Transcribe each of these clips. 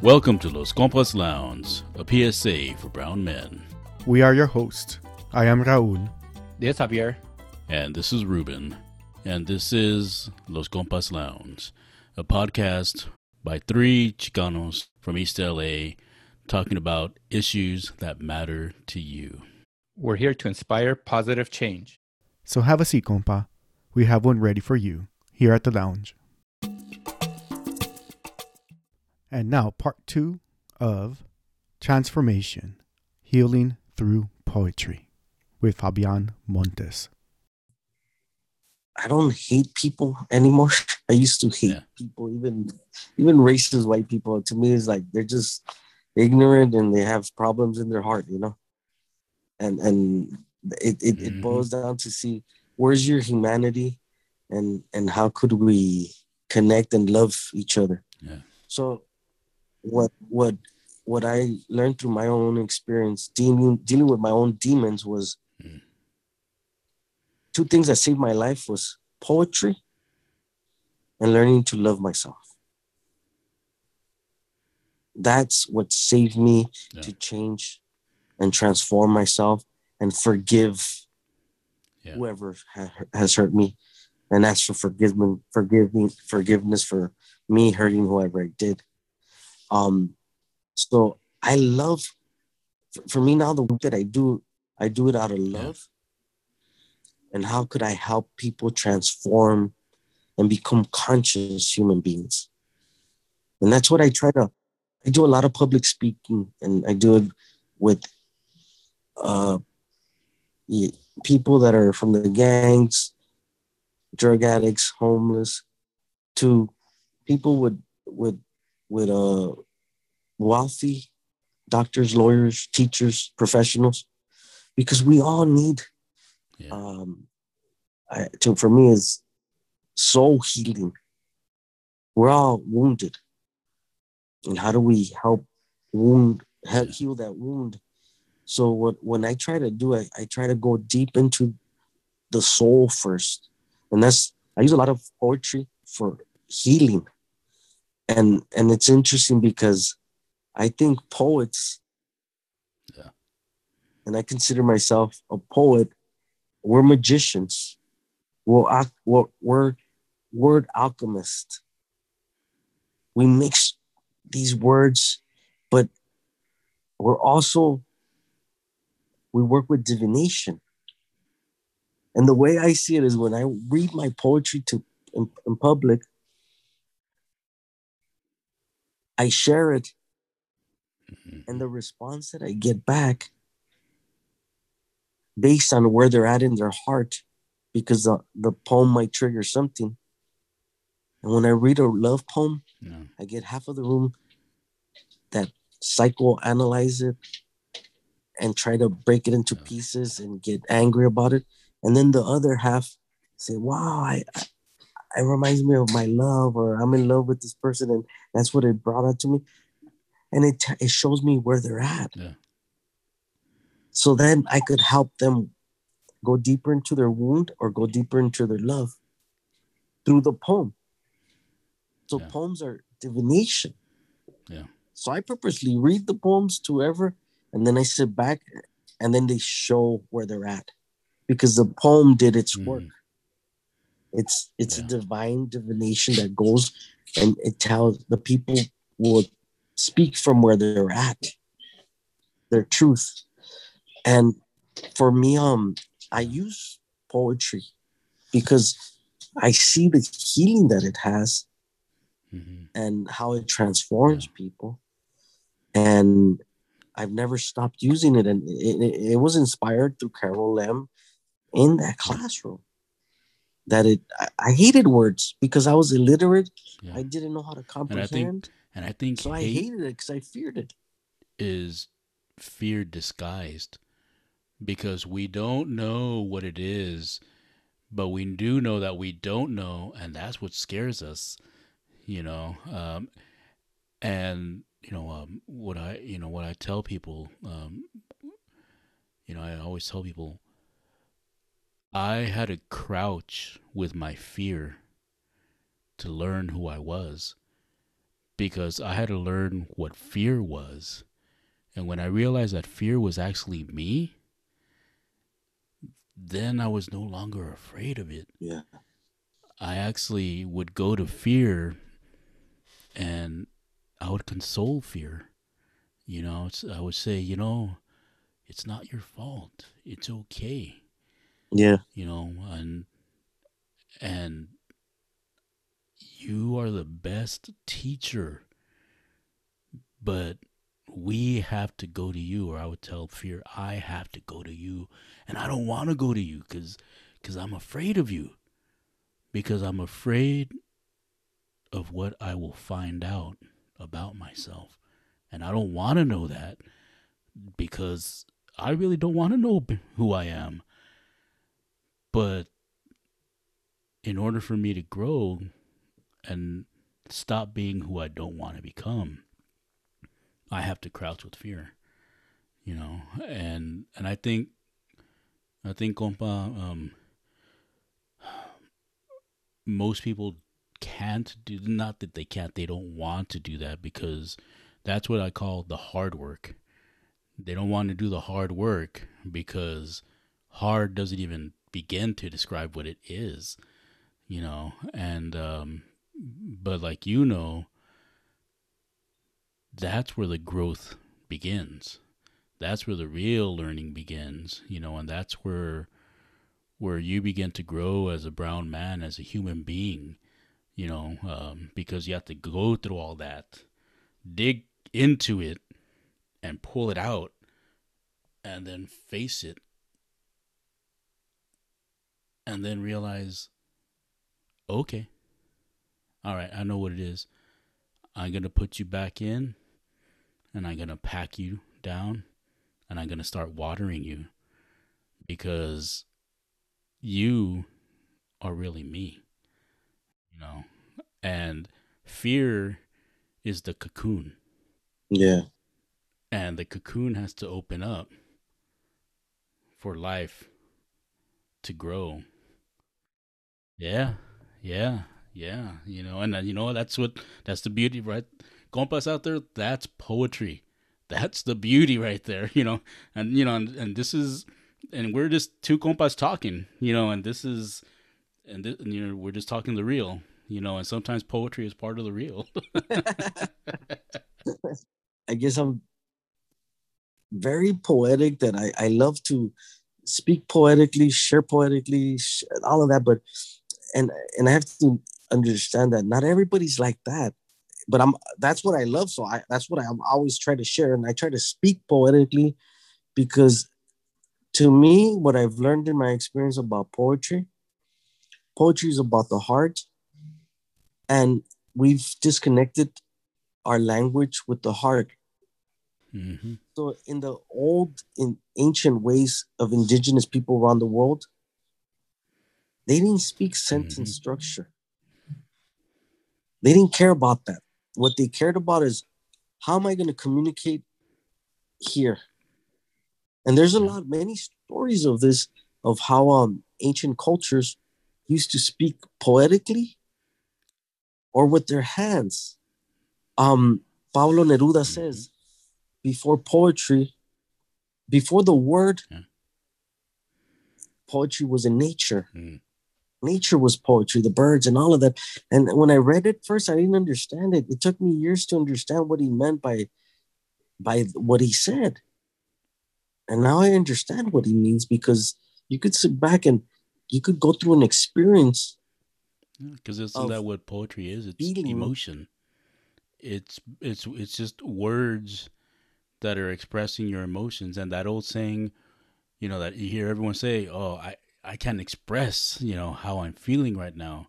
Welcome to Los Compas Lounge, a PSA for brown men. We are your hosts. I am Raul. Yes, Javier. And this is Ruben. And this is Los Compas Lounge, a podcast by three Chicanos from East LA talking about issues that matter to you. We're here to inspire positive change. So have a seat, compa. We have one ready for you here at the lounge. And now, part two of Transformation Healing Through Poetry with Fabian Montes. I don't hate people anymore. I used to hate Yeah. people, even even racist white people. To me, it's like they're just ignorant and they have problems in their heart, you know. And and it it, Mhm. it boils down to see where's your humanity, and and how could we connect and love each other. Yeah. So, what what what I learned through my own experience dealing dealing with my own demons was Mm. two things that saved my life was poetry and learning to love myself. That's what saved me Yeah. to change and transform myself and forgive Yeah. whoever ha- has hurt me and ask for forgiveness forgive me forgiveness for me hurting whoever I did. Um so I love for, me now the work that I do I do it out of love and how could I help people transform and become conscious human beings? And that's what I try to. I do a lot of public speaking, and I do it with uh, people that are from the gangs, drug addicts, homeless, to people with with with uh, wealthy doctors, lawyers, teachers, professionals, because we all need Yeah. um I, to for me is soul healing. We're all wounded. And how do we help wound help heal that wound? So what when i try to do it i try to go deep into the soul first. And that's i use a lot of poetry for healing and and it's interesting because i think poets Yeah. and i consider myself a poet we're magicians. We're, we're, we're word alchemists. We mix these words, but we're also, we work with divination. And the way I see it is when I read my poetry to in, in public, I share it, Mhm. and the response that I get back based on where they're at in their heart because the, the poem might trigger something. And when I read a love poem. I get half of the room that psychoanalyze it and try to break it into pieces and get angry about it. And then the other half say, wow, I it reminds me of my love or I'm in love with this person and that's what it brought out to me. And it, it shows me where they're at. Yeah. So then I could help them go deeper into their wound or go deeper into their love through the poem. So Yeah. poems are divination. Yeah. So I purposely read the poems to ever, and then I sit back, and then they show where they're at, because the poem did its Mhm. work. It's it's Yeah. a divine divination that goes, and it tells the people will speak from where they're at, their truth, and for me, um, I use poetry because I see the healing that it has Mhm. and how it transforms people. And I've never stopped using it. And it, it, it was inspired through Carol Lam in that classroom. That it, I, I hated words because I was illiterate. Yeah. I didn't know how to And I comprehend. think and I think so I hated it because I feared it. is fear disguised because we don't know what it is, but we do know that we don't know, and that's what scares us, you know. Um, and you know um, what I you know what I tell people, um, you know, I always tell people, I had to crouch with my fear to learn who I was because I had to learn what fear was. And when I realized that fear was actually me, then I was no longer afraid of it. Yeah. I actually would go to fear and I would console fear. You know, it's, I would say, you know, it's not your fault. It's okay. Yeah. You know, and and you are the best teacher. But we have to go to you or I would tell fear I have to go to you and I don't want to go to you cuz cuz I'm afraid of you. Because I'm afraid of what I will find out about myself. And I don't want to know that because I really don't want to know who I am. But in order for me to grow and stop being who I don't want to become, I have to crouch with fear. You know, and and I think I think compa um most people can't do not that they can't they don't want to do that because that's what I call the hard work. They don't want to do the hard work because hard doesn't even begin to describe what it is, you know. And um but like you know, that's where the growth begins. That's where the real learning begins, you know, and that's where where you begin to grow as a brown man, as a human being, you know, um, because you have to go through all that, dig into it, and pull it out, and then face it, and then realize, okay, all right, I know what it is. I'm going to put you back in, and I'm going to pack you down, and I'm going to start watering you because you are really me, you know. And fear is the cocoon, Yeah. and the cocoon has to open up for life to grow. Yeah, yeah, yeah. You know, and uh, you know that's what that's the beauty, right? Compas out there, that's poetry. That's the beauty right there, you know. And you know, and, and this is and we're just two compas talking, you know, and this is and, this, and you know, we're just talking the real, you know, and sometimes poetry is part of the real. I guess I'm very poetic that I, I love to speak poetically, share poetically, all of that. But and and I have to understand that not everybody's like that. But I'm that's what I love. So I that's what I'm always try to share, and I try to speak poetically because to me, what I've learned in my experience about poetry, poetry is about the heart, and we've disconnected our language with the heart. hmm So in the old, in ancient ways of indigenous people around the world, they didn't speak sentence Mhm. structure. They didn't care about that. What they cared about is how am I going to communicate here? And there's a lot, many stories of this, of how um, ancient cultures used to speak poetically or with their hands. Um, Pablo Neruda Mhm. says, before poetry, before the word, Yeah. poetry was in nature. Mm. Nature was poetry, the birds and all of that. And when I read it first, I didn't understand it. It took me years to understand what he meant by by what he said. And now I understand what he means because you could sit back and you could go through an experience. Because isn't that what poetry is? It's feeling. emotion. It's it's it's just words that are expressing your emotions. And that old saying, you know, that you hear everyone say, "Oh, I I can't express, you know, how I'm feeling right now."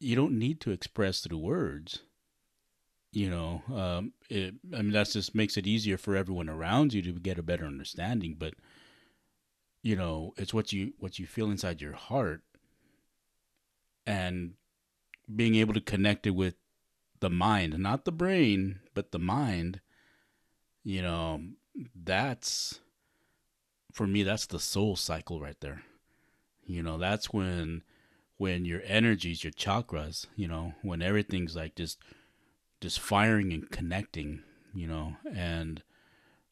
You don't need to express through words. You know, um, it, I mean, that just makes it easier for everyone around you to get a better understanding. But you know, it's what you what you feel inside your heart and being able to connect it with the mind, not the brain, but the mind, you know, that's for me that's the soul cycle right there. You know, that's when when your energies, your chakras, you know, when everything's like just just firing and connecting, you know, and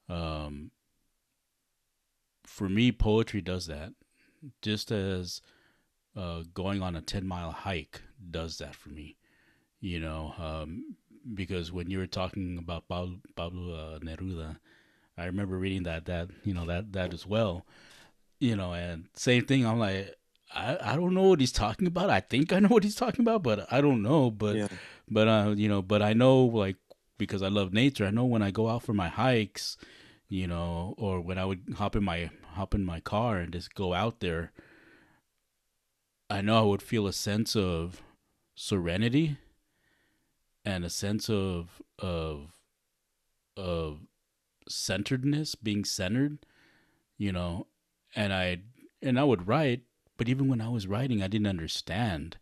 um, for me, poetry does that, just as uh, going on a ten mile hike does that for me, you know, um, because when you were talking about Pablo, Pablo uh, Neruda, I remember reading that that you know that that as well, you know, and same thing. I'm like, I, I don't know what he's talking about. I think I know what he's talking about, but I don't know. But Yeah. but uh, you know, but I know like because I love nature. I know when I go out for my hikes, you know, or when I would hop in my hop in my car and just go out there. I know I would feel a sense of serenity and a sense of of of centeredness, being centered, you know, and I and I would write, but even when I was writing, I didn't understand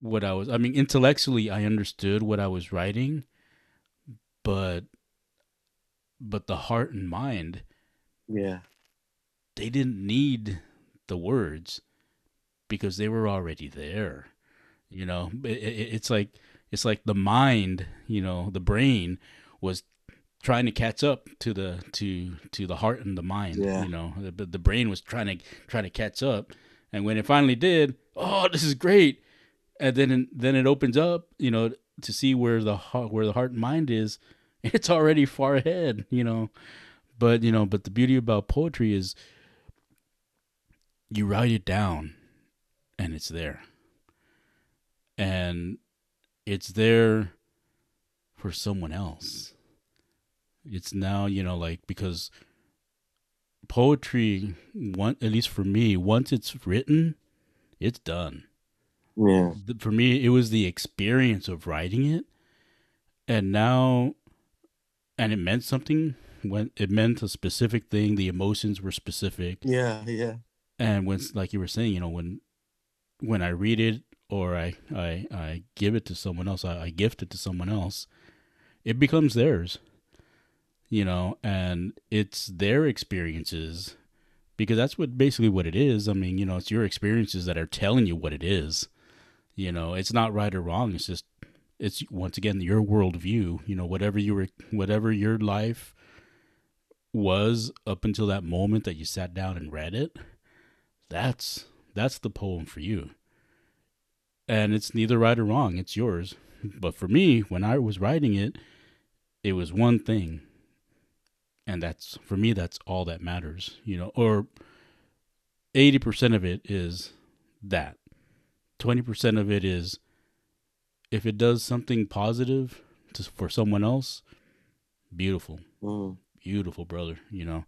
what I was I mean intellectually I understood what I was writing, but but the heart and mind, Yeah. they didn't need the words because they were already there. You know, it, it, it's like it's like the mind, you know, the brain was trying to catch up to the to to the heart and the mind. Yeah. You know, the, the brain was trying to trying to catch up, and when it finally did, oh, this is great, and then then it opens up, you know, to see where the heart, where the heart and mind is. It's already far ahead, you know, but you know, but the beauty about poetry is you write it down, and it's there, and it's there for someone else. It's now, you know, like because poetry, one at least for me, once it's written, it's done. Yeah. For me, it was the experience of writing it, and now, and it meant something. When it meant a specific thing, the emotions were specific, Yeah. Yeah. and when, like you were saying, you know, when when I read it or I I, I give it to someone else, I, I gift it to someone else, it becomes theirs. You know, and it's their experiences because that's what basically what it is. I mean, you know, it's your experiences that are telling you what it is. You know, it's not right or wrong. It's just it's once again your worldview. You know, whatever you were, whatever your life was up until that moment that you sat down and read it. That's that's the poem for you. And it's neither right or wrong. It's yours. But for me, when I was writing it, it was one thing. And that's for me that's all that matters, you know, or 80% of it is that. 20% of it is if it does something positive to, for someone else, beautiful Mm. beautiful brother you know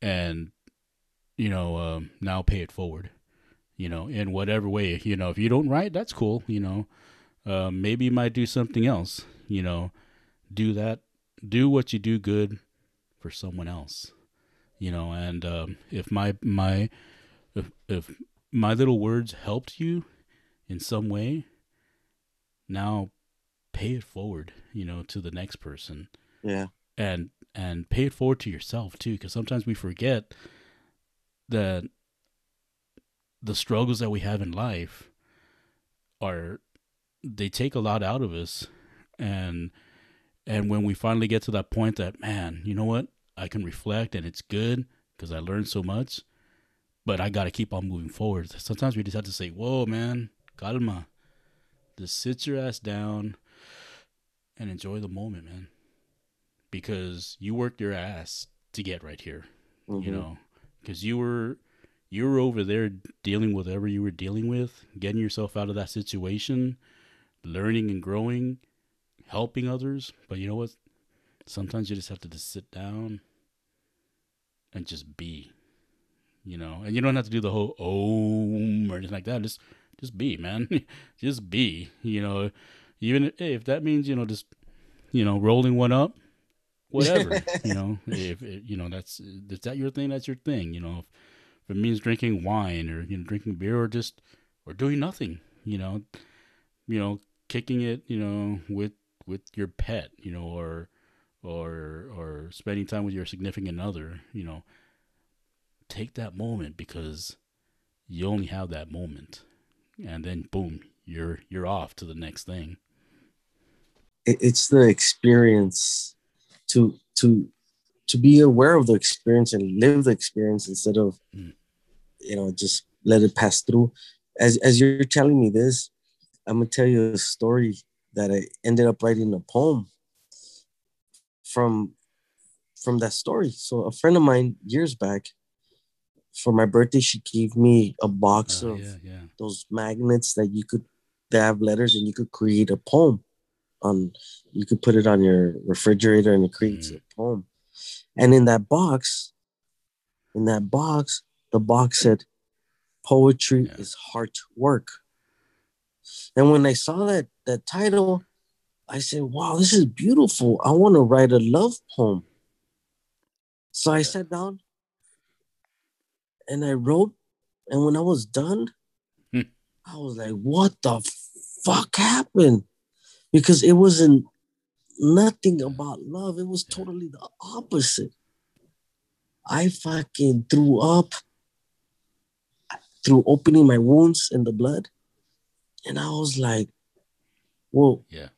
and you know um, now pay it forward you know in whatever way you know if you don't write that's cool you know uh, maybe you might do something else you know do that do what you do good for someone else you know and um, if my my if, if my little words helped you in some way now pay it forward you know to the next person Yeah. and and pay it forward to yourself too because sometimes we forget that the struggles that we have in life are they take a lot out of us and and when we finally get to that point that man you know what? I can reflect and it's good because i learned so much but i got to keep on moving forward. Sometimes we just have to say whoa man calma. Just sit your ass down and enjoy the moment man. Because you worked your ass to get right here you Mhm. know? Because you were you were over there dealing with whatever you were dealing with getting yourself out of that situation learning and growing helping others but you know what? Sometimes you just have to just sit down and just be you know? And you don't have to do the whole om or anything like that. Just just be man. Just be you know? Even if, if that means you know just you know rolling one up whatever you know? If, if you know that's is that your thing? That's your thing you know? If, if it means drinking wine or you know drinking beer or just or doing nothing you know? You know kicking it you know with with your pet you know or or or spending time with your significant other you know take that moment because you only have that moment. And then boom you're you're off to the next thing. It's the experience to to to be aware of the experience and live the experience instead of Mm. you know just let it pass through. As as you're telling me this i'm gonna tell you a story that i ended up writing a poem from from that story so a friend of mine years back for my birthday she gave me a box Oh, of yeah, yeah. those magnets that you could that have letters and you could create a poem on you could put it on your refrigerator and it creates Mm. a poem and in that box in that box the box said poetry Yeah. is hard work and when i saw that that title i said wow this is beautiful. I want to write a love poem. So i sat down and i wrote. And when i was done Hmm. i was like what the fuck happened? Because it wasn't nothing about love. It was totally the opposite. I fucking threw up. Through opening my wounds in the blood and i was like well Yeah.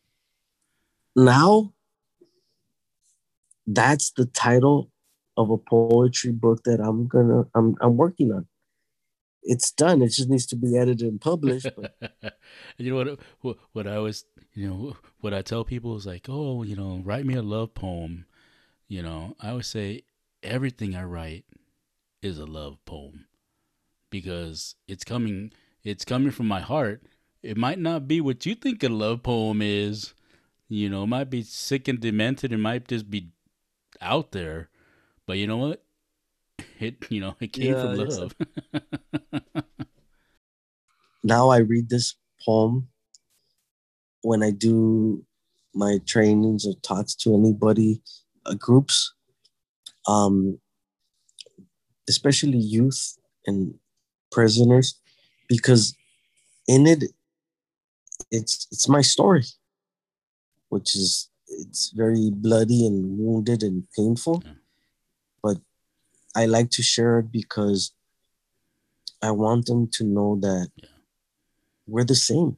now that's the title of a poetry book that i'm gonna i'm, I'm working on it's done it just needs to be edited and published but you know what, what? What I was, you know, what I tell people is like, oh, you know, write me a love poem. You know, I always say everything I write is a love poem because it's coming. It's coming from my heart. It might not be what you think a love poem is. You know, it might be sick and demented. It might just be out there. But you know what? It you know it came Yeah, from love. now I read this poem when I do my trainings or talks to anybody, uh, groups, um, especially youth and prisoners, because in it, it's it's my story, which is it's very bloody and wounded and painful, Yeah. but I like to share it because I want them to know that Yeah. we're the same.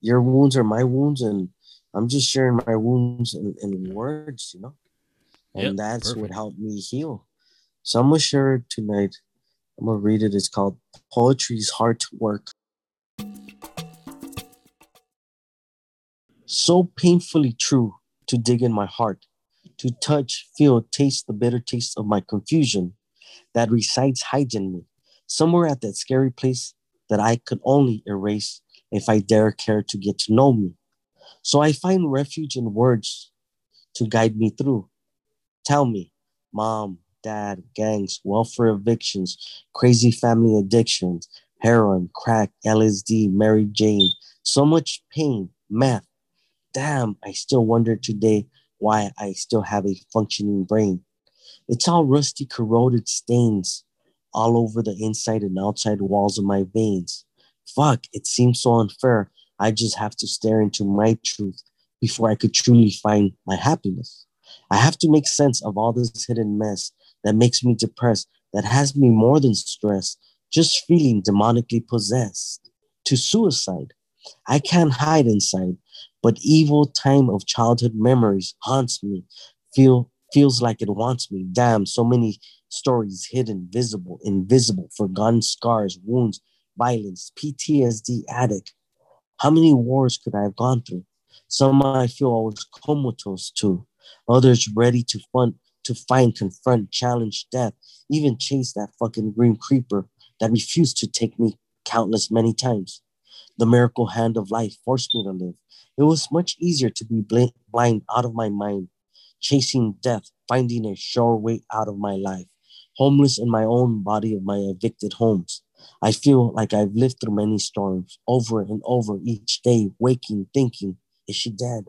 Your wounds are my wounds, and I'm just sharing my wounds in, in words, you know? And Yep, that's what helped me heal. So I'm gonna share it tonight. I'm gonna read it. It's called Poetry's Hard Work. So painfully true to dig in my heart, to touch, feel, taste the bitter taste of my confusion that resides hides in me, somewhere at that scary place that I could only erase if I dare care to get to know me. So I find refuge in words to guide me through. Tell me, mom, dad, gangs, welfare evictions, crazy family addictions, heroin, crack, LSD, Mary Jane, so much pain, meth. Damn, I still wonder today why I still have a functioning brain. It's all rusty, corroded stains all over the inside and outside walls of my veins. Fuck, it seems so unfair. I just have to stare into my truth before I could truly find my happiness. I have to make sense of all this hidden mess that makes me depressed, that has me more than stressed, just feeling demonically possessed to suicide. I can't hide inside, but evil time of childhood memories haunts me. Feel feels like it wants me. Damn, so many stories hidden, visible, invisible, forgotten scars, wounds, violence, PTSD addict. How many wars could I have gone through? Some I feel I was comatose to, others ready to fund, to find, confront, challenge death, even chase that fucking green creeper that refused to take me countless many times. The miracle hand of life forced me to live. It was much easier to be bl- blind out of my mind, chasing death, finding a sure way out of my life, homeless in my own body of my evicted homes. I feel like I've lived through many storms over and over each day, waking, thinking, is she dead?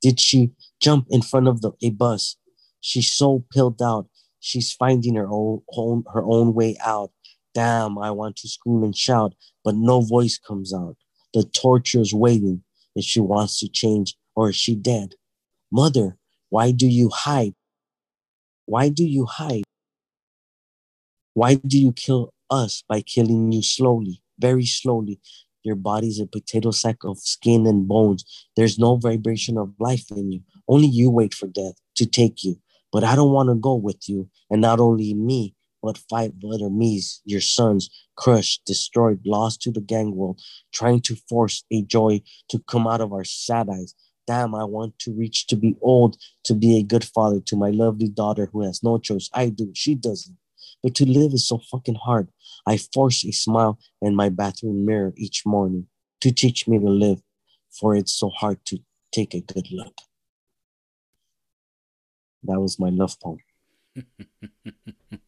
Did she jump in front of the, a bus? She's so pilled out. She's finding her own, own her own way out. Damn, I want to scream and shout, but no voice comes out. The torture is waiting if she wants to change or is she dead? Mother, why do you hide? Why do you hide? Why do you kill us by killing you slowly, very slowly? Your body's a potato sack of skin and bones. There's no vibration of life in you. Only you wait for death to take you. But I don't want to go with you. And not only me, but five other your sons, crushed, destroyed, lost to the gang world, trying to force a joy to come out of our sad eyes. Damn, I want to reach to be old, to be a good father to my lovely daughter who has no choice. I do, she doesn't. But to live is so fucking hard. I force a smile in my bathroom mirror each morning to teach me to live, for it's so hard to take a good look. That was my love poem.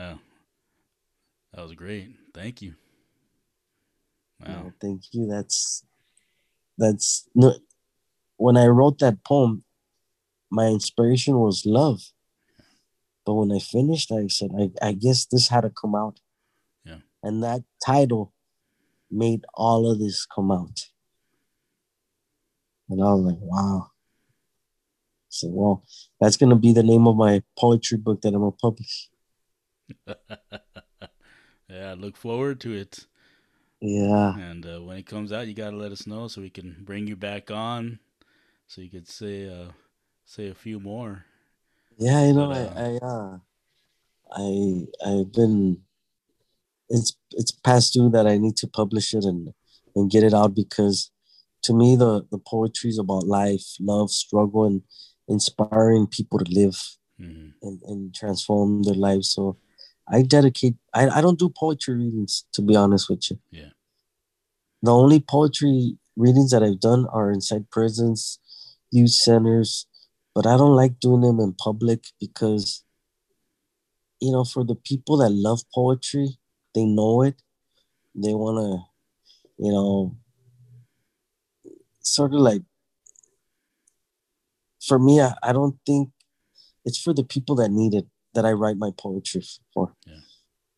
oh, that was great. Thank you. Wow. Yeah, thank you. That's that's no. When I wrote that poem, my inspiration was love. But when I finished, I said, I, I guess this had to come out. Yeah. And that title made all of this come out. And I was like, wow. So, well, that's going to be the name of my poetry book that I'm going to publish. yeah, I look forward to it. Yeah. And uh, when it comes out, you got to let us know so we can bring you back on so you could say uh, say a few more. Yeah, you know, But, I, I, uh, I, I've been. It's it's past due that I need to publish it and and get it out because, to me, the the poetry is about life, love, struggle, and inspiring people to live hmm and, and transform their lives. So, I dedicate. I I don't do poetry readings to be honest with you. Yeah. The only poetry readings that I've done are inside prisons, youth centers, but I don't like doing them in public because, you know, for the people that love poetry, they know it. They want to, you know, sort of like, for me, I, I don't think it's for the people that need it that I write my poetry for. Yeah.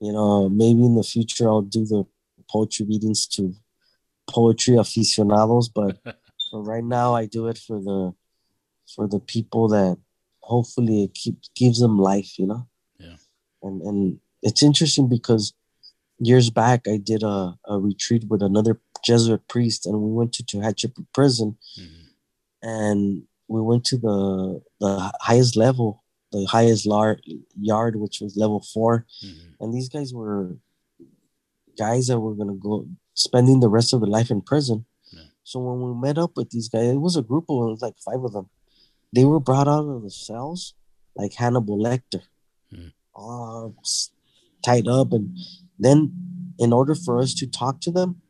You know, maybe in the future I'll do the poetry readings to poetry aficionados, but for right now I do it for the for the people that hopefully it keep gives them life, you know. Yeah. And and it's interesting because years back I did a, a retreat with another Jesuit priest and we went to Tehachapi prison hmm and we went to the the highest level, the highest lar- yard, which was level four. hmm And these guys were guys that were gonna go spending the rest of their life in prison. Yeah. So when we met up with these guys, it was a group of it was like five of them. They were brought out of the cells like Hannibal Lecter, Hmm. all tied up, and then in order for us to talk to them,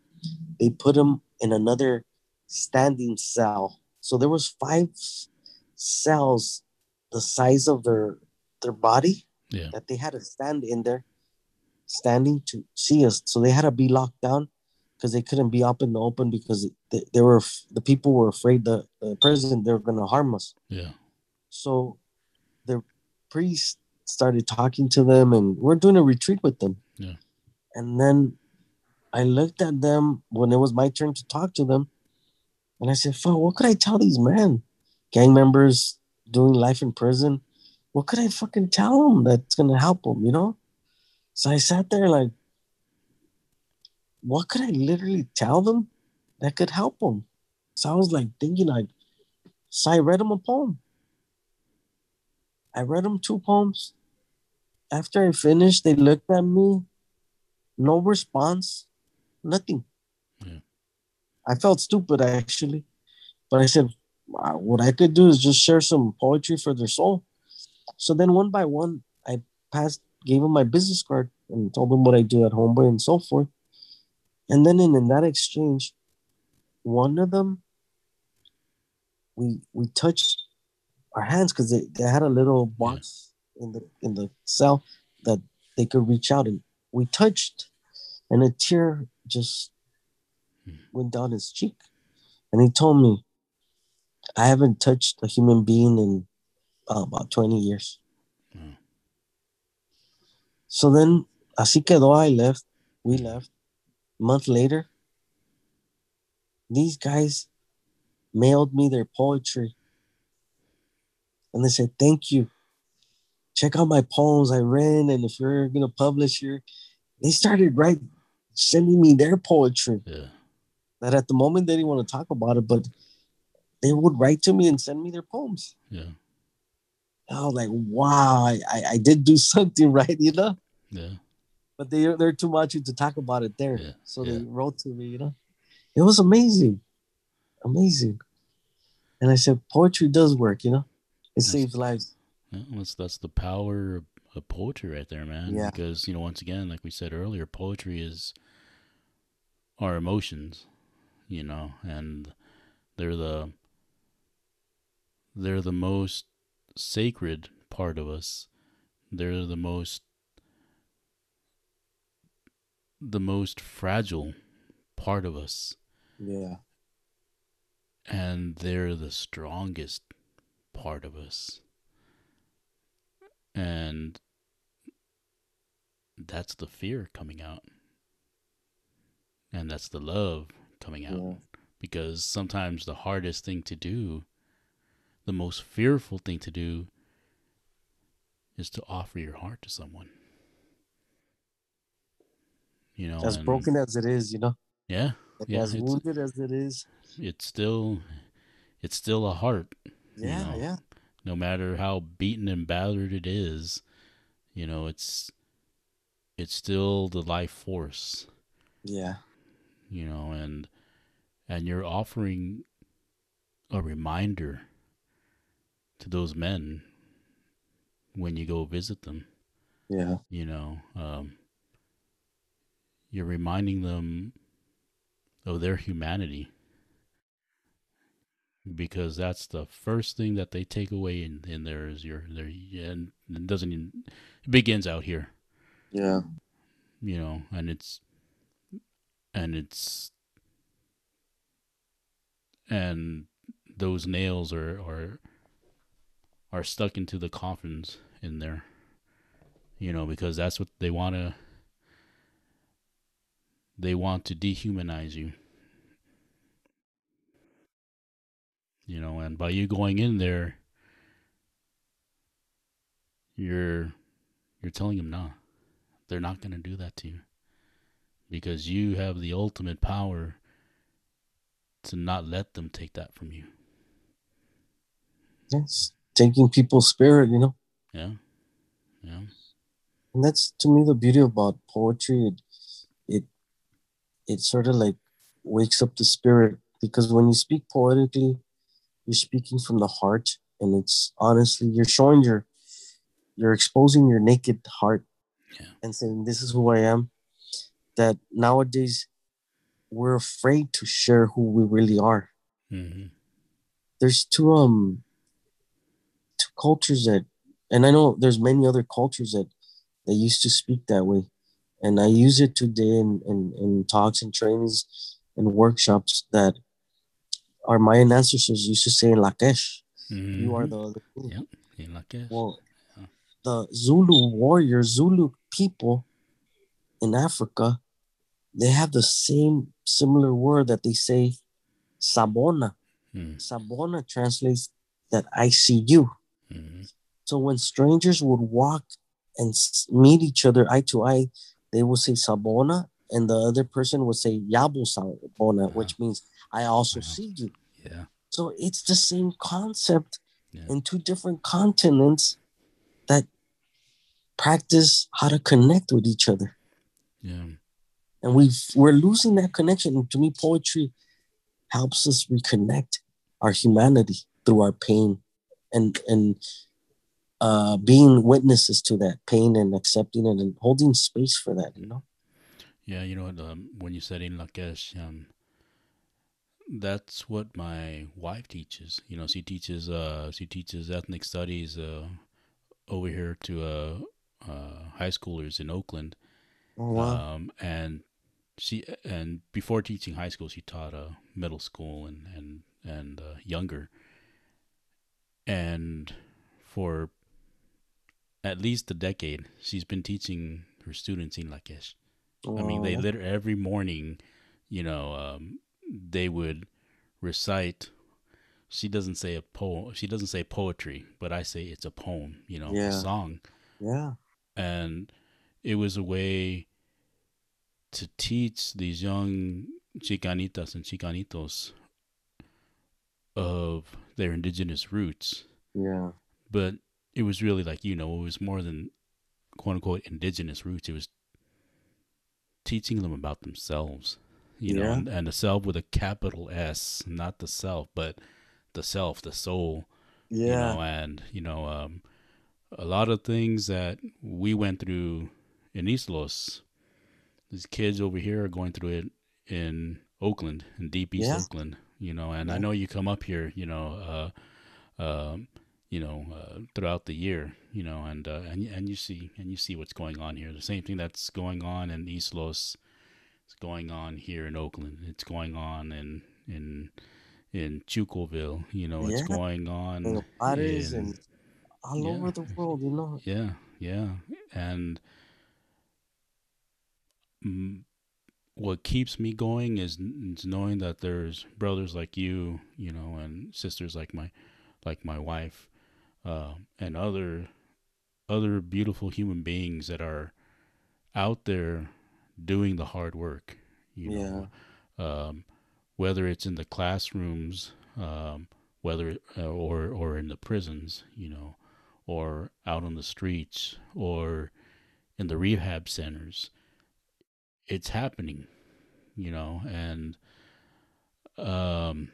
they put them in another standing cell. So there was five cells the size of their their body Yeah. that they had to stand in there, standing to see us. So they had to be locked down because they couldn't be up in the open because they, they were the people were afraid the, the president they were going to harm us. Yeah. So the priest started talking to them, and we're doing a retreat with them. Yeah. And then I looked at them when it was my turn to talk to them, and I said, "Fuck, what could I tell these men, gang members doing life in prison? What could I fucking tell them that's gonna help them? You know?" So I sat there like, what could I literally tell them that could help them? So I was like thinking, like, so I read them a poem. I read them two poems. After I finished, they looked at me, no response, nothing. Yeah. I felt stupid actually, but I said, "Wow, what I could do is just share some poetry for their soul. So then, one by one, I passed, gave them my business card, and told them what I do at Homeboy and so forth. And then in, in that exchange, one of them, we we touched our hands because they, they had a little box in the in the cell that they could reach out and we touched and a tear just Hmm. went down his cheek and he told me i haven't touched a human being in uh, about 20 years. Hmm. so then así quedó i left we left. A month later these guys mailed me their poetry. And they said thank you. Check out my poems i read and if you're gonna publish your they started right sending me their poetry. Yeah. that at the moment they didn't want to talk about it, but they would write to me and send me their poems. Yeah. I was like, wow, I, I, I did do something right, you know? Yeah. But they, they're too much to talk about it there. Yeah, So yeah. they wrote to me, you know? It was amazing. Amazing. And I said, poetry does work, you know? It Yes. saves lives. Yeah, that's that's the power of, of poetry right there, man. Yeah. Because you know, once again, like we said earlier, poetry is our emotions, you know, and they're the they're the most sacred part of us. They're the most the most fragile part of us, Yeah. and they're the strongest part of us. And that's the fear coming out. And that's the love coming out. Yeah. Because sometimes the hardest thing to do, the most fearful thing to do, is to offer your heart to someone. You know, As and- broken as it is, you know? Yeah, Yeah, as it's- wounded as it is. it's still, it's still a heart. Yeah, know, yeah. no matter how beaten and battered it is, you know, it's it's still the life force, Yeah. you know, and and you're offering a reminder to those men when you go visit them, Yeah. you know, um, you're reminding them of their humanity because that's the first thing that they take away in, in there is your their and it doesn't even, it begins out here Yeah. you know and it's and it's and those nails are are are stuck into the coffins in there you know because that's what they want to they want to dehumanize you. You know and by you going in there you're you're telling them no they're not going to do that to you. Because you have the ultimate power to not let them take that from you. Yes. Taking people's spirit, you know? yeah yeah And that's to me the beauty about poetry. It it it sort of like wakes up the spirit because when you speak poetically, you're speaking from the heart and it's honestly you're showing your you're exposing your naked heart Yeah. and saying this is who I am. That nowadays we're afraid to share who we really are. hmm There's two um cultures that and I know there's many other cultures that they used to speak that way. And I use it today in, in, in talks and trainings and workshops that our Mayan ancestors used to say in Lakesh, you are the other king." Yeah, like that. Well, Yeah. the Zulu warriors, Zulu people in Africa, they have the same similar word that they say, Sawubona. Mhm. Sawubona translates that I see you. Mhm. So when strangers would walk and meet each other eye to eye, they would say Sawubona, and the other person would say Yebo Sawubona, Uh-huh. which means I also Uh-huh. see you. Yeah. So it's the same concept Yeah. in two different continents that practice how to connect with each other. Yeah. And we we're losing that connection. And to me, poetry helps us reconnect our humanity through our pain and and uh, being witnesses to that pain and accepting it and holding space for that, you know? Yeah, you know what? Um, when you said in Lakesh, um, that's what my wife teaches. You know, she teaches uh, she teaches ethnic studies uh, over here to uh, uh, high schoolers in Oakland. Oh, Um, and she and before teaching high school, she taught uh, middle school and and and uh, younger. And for at least a decade, she's been teaching her students in Lakesh. I mean, they Oh, literally every morning, you know, um, they would recite. She doesn't say a poem. She doesn't say poetry, but I say it's a poem. You know, Yeah. a song, yeah. and it was a way to teach these young chicanitas and chicanitos of their indigenous roots. Yeah. But it was really like, you know, it was more than quote unquote indigenous roots. It was teaching them about themselves, you know, and, and the self with a capital S, not the self, but the self, the soul, you Yeah. know, and, you know, um, a lot of things that we went through in East Los, these kids over here are going through it in Oakland, in deep East Yeah. Oakland, you know, and I know you come up here, you know, uh, um, you know, uh, throughout the year, you know, and uh, and and you see and you see what's going on here. The same thing that's going on in East Los, is going on here in Oakland. It's going on in in in Chukoville. You know, it's going on And in- and all yeah. over the world, you know. yeah, yeah, and mm, what keeps me going is, is knowing that there's brothers like you, you know, and sisters like my like my wife, uh, and other other beautiful human beings that are out there doing the hard work. You know, um, whether it's in the classrooms, um, whether uh, or or in the prisons, you know, or out on the streets or in the rehab centers. It's happening, you know, and um,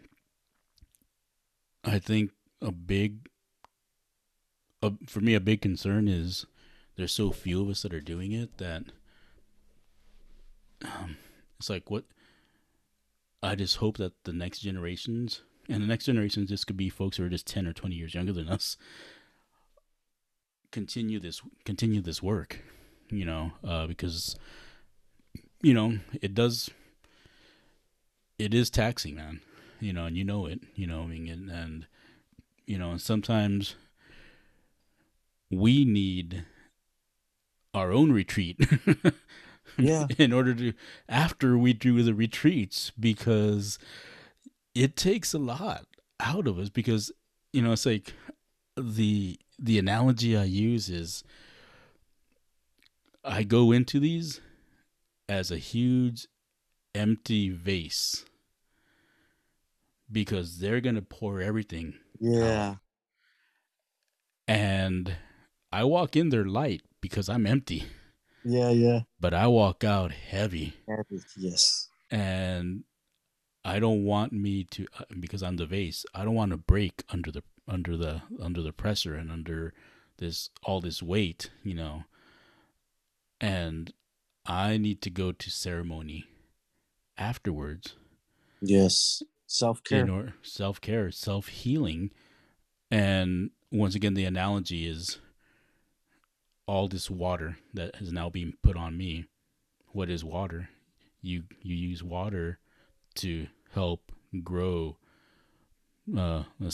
I think a big, a, for me, a big concern is there's so few of us that are doing it that um, it's like what I just hope that the next generations and the next generations, this could be folks who are just ten or twenty years younger than us, continue this continue this work, you know, uh, because you know it does. It is taxing, man. You know, and you know it. You know, I mean, and, and you know, and sometimes we need our own retreat. Yeah. in order to after we do the retreats because it takes a lot out of us because you know it's like the the analogy I use is I go into these as a huge empty vase because they're going to pour everything Yeah. and I walk in there light because I'm empty Yeah. Yeah. but I walk out heavy And- Yes. and I don't want me to uh, because I'm the vase. I don't want to break under the under the under the pressure and under this all this weight, you know. And I need to go to ceremony afterwards Yes. Self care. in or self care, self healing, and once again, the analogy is all this water that has now been put on me. What is water? You you use water to help grow uh, the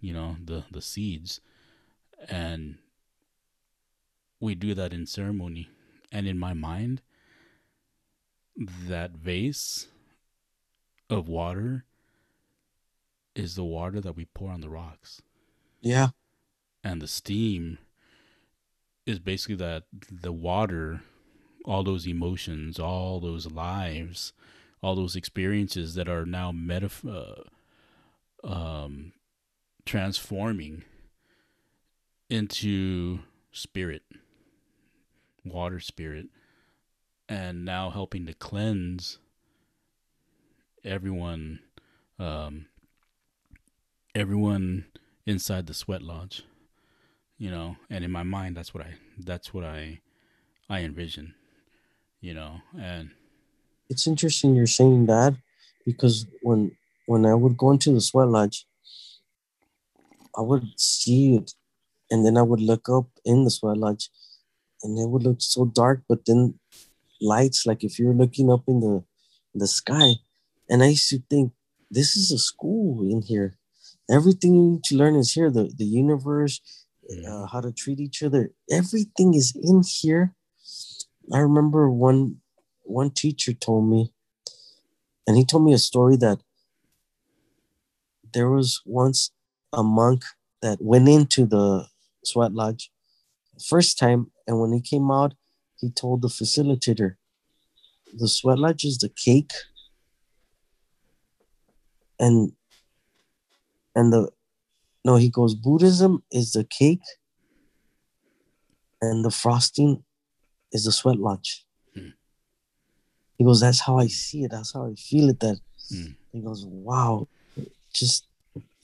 you know, the the seeds, and we do that in ceremony. And in my mind, that vase of water is the water that we pour on the rocks Yeah. and the steam is basically that the water all those emotions all those lives all those experiences that are now metaf- uh, um, transforming into spirit water spirit and now helping to cleanse everyone um, everyone inside the sweat lodge you know? And in my mind that's what i that's what i i envision you know? And It's interesting you're saying that because when when I would go into the sweat lodge, I would see it, and then I would look up in the sweat lodge, and it would look so dark. But then lights, like if you're looking up in the the sky, and I used to think this is a school in here. Everything you need to learn is here. The the universe, uh, how to treat each other. Everything is in here. I remember one one teacher told me, and he told me a story that there was once a monk that went into the sweat lodge first time, and when he came out, he told the facilitator, the sweat lodge is the cake, and and the no, he goes Buddhism is the cake, and the frosting is the sweat lodge. Hmm. He goes, that's how I see it. That's how I feel it. That Hmm. he goes, wow, just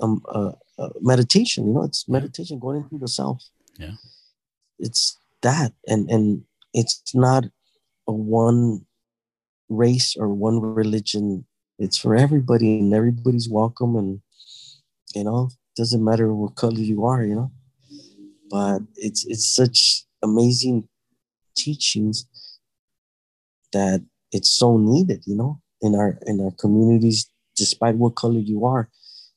um uh, uh, meditation. You know, it's meditation going into the self. Yeah. it's that, and and it's not a one race or one religion. It's for everybody, and everybody's welcome. And you know, doesn't matter what color you are. You know, but it's it's such amazing teachings that it's so needed. You know, in our in our communities, despite what color you are.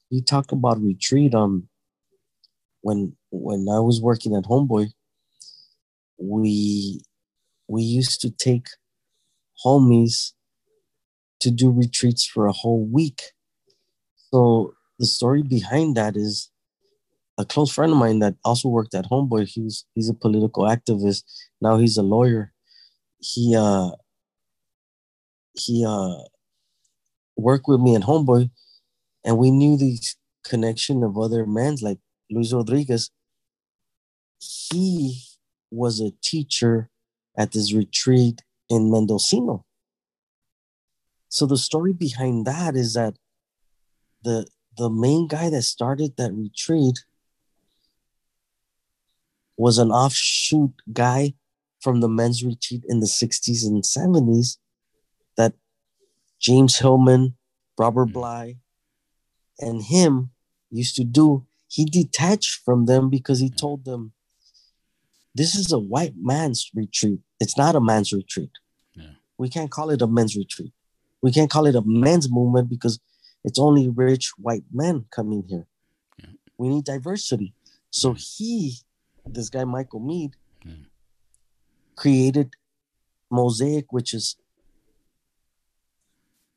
You talk about retreat. Um, when when I was working at Homeboy, we we used to take homies to do retreats for a whole week. So the story behind that is a close friend of mine that also worked at Homeboy. He was he's a political activist. Now he's a lawyer. He uh he uh worked with me at Homeboy and we knew the connection of other men like Luis Rodriguez. He was a teacher at this retreat in Mendocino. So the story behind that is that the the main guy that started that retreat was an offshoot guy from the men's retreat in the 60s and 70s that James Hillman, Robert Mm. Bly, and him used to do. He detached from them because he told them, This is a white man's retreat. It's not a man's retreat. Yeah. We can't call it a men's retreat. We can't call it a men's movement because it's only rich white men coming here. Yeah. We need diversity. So he, this guy Michael Meade, Yeah. created Mosaic, which is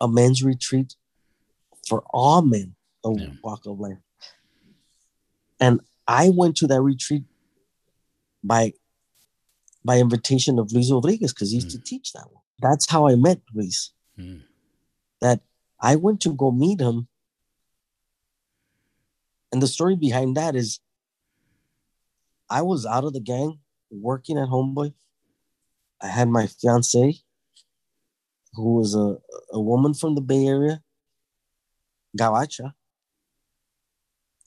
a men's retreat for all men of Yeah. walk of life. And I went to that retreat by by invitation of Luis Rodriguez because he used to teach that one. That's how I met Luis. Mm. That I went to go meet him. And the story behind that is I was out of the gang working at Homeboy. I had my fiance, who was a, a woman from the Bay Area, Gawacha.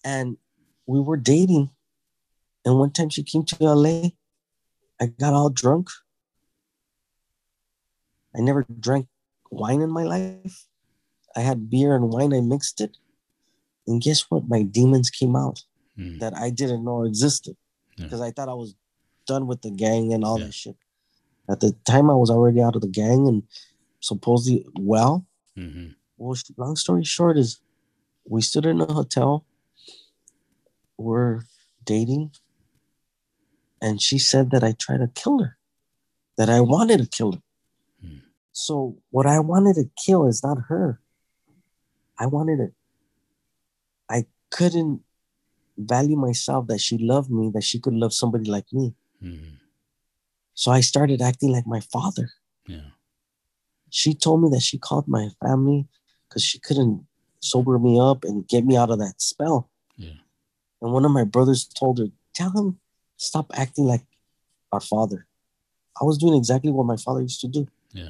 And we were dating. And one time she came to LA. I got all drunk. I never drank wine in my life. I had beer and wine, I mixed it. And guess what? My demons came out Mm. that I didn't know existed Yeah. because I thought I was done with the gang and all Yeah. that shit. At the time, I was already out of the gang and supposedly well. Mhm. Well, long story short is, we stood in a hotel. We're dating, and she said that I tried to kill her, that I wanted to kill her. Hmm. So what I wanted to kill is not her. I wanted to. I couldn't value myself that she loved me, that she could love somebody like me. Mhm. So I started acting like my father. Yeah. She told me that she called my family because she couldn't sober me up and get me out of that spell. Yeah. And one of my brothers told her, Tell him, stop acting like our father. I was doing exactly what my father used to do. Yeah.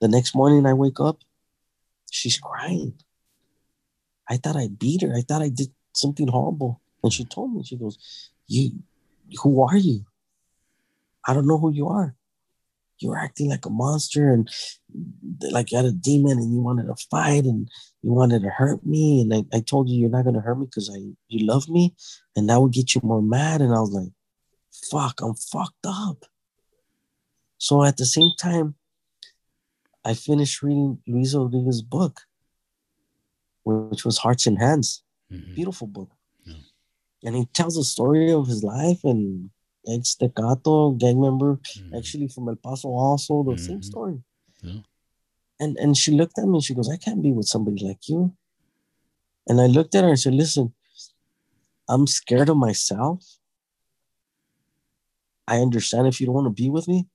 The next morning, I wake up, she's crying. I thought I beat her. I thought I did something horrible. And she told me, She goes, You, who are you? I don't know who you are. You're acting like a monster and like you had a demon and you wanted to fight and you wanted to hurt me. And I, I told you you're not gonna hurt me because I you love me and that would get you more mad. And I was like, fuck, I'm fucked up. So at the same time, I finished reading Luis Rodriguez's book, which was Hearts and Hands. Mhm. Beautiful book. Yeah. And he tells the story of his life and ex Tecato, gang member, Mhm. actually from El Paso, also the same Mhm. story. Yeah. And and she looked at me and she goes, I can't be with somebody like you. And I looked at her and said, Listen, I'm scared of myself. I understand if you don't want to be with me.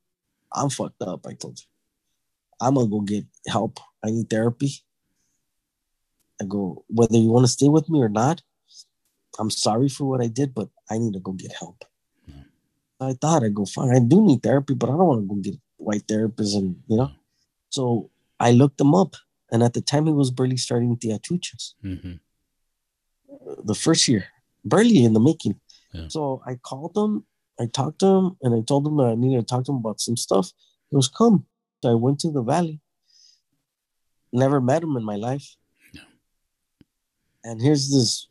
I'm fucked up, I told her. I'm gonna go get help. I need therapy. I go, whether you want to stay with me or not, I'm sorry for what I did, but I need to go get help. I thought I'd go, fine, I do need therapy, but I don't want to go get white therapists and you know. So I looked him up, and at the time he was barely starting Tia Chucha's hmm the first year, barely in the making. Yeah. So I called him, I talked to him, and I told him that I needed to talk to him about some stuff. He was come. So I went to the valley. Never met him in my life. And here's this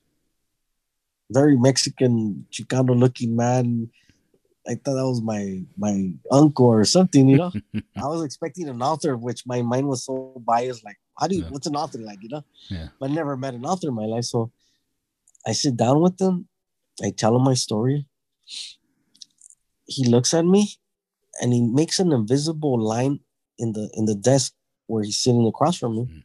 very Mexican Chicano looking man. I thought that was my my uncle or something, you know. I was expecting an author, which my mind was so biased. Like, how do you? Yeah. What's an author like? You know. Yeah. But I never met an author in my life, so I sit down with him. I tell him my story. He looks at me, and he makes an invisible line in the in the desk where he's sitting across from me, Mhm.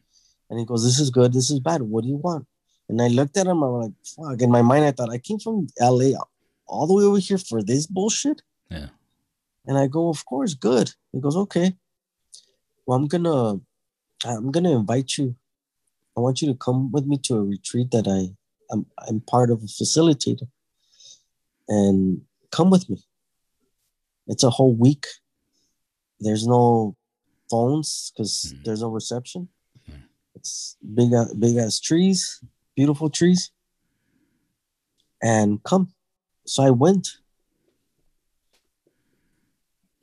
and he goes, "This is good. This is bad. What do you want?" And I looked at him. I'm like, "Fuck!" In my mind, I thought I came from L.A. all the way over here for this bullshit. Yeah. And I go, of course, good. He goes, okay. Well, I'm gonna, I'm gonna invite you. I want you to come with me to a retreat that I, I'm, I'm part of a facilitator, and come with me. It's a whole week. There's no phones because Mhm. there's no reception. Mhm. It's big, big ass trees, beautiful trees, and come. So I went.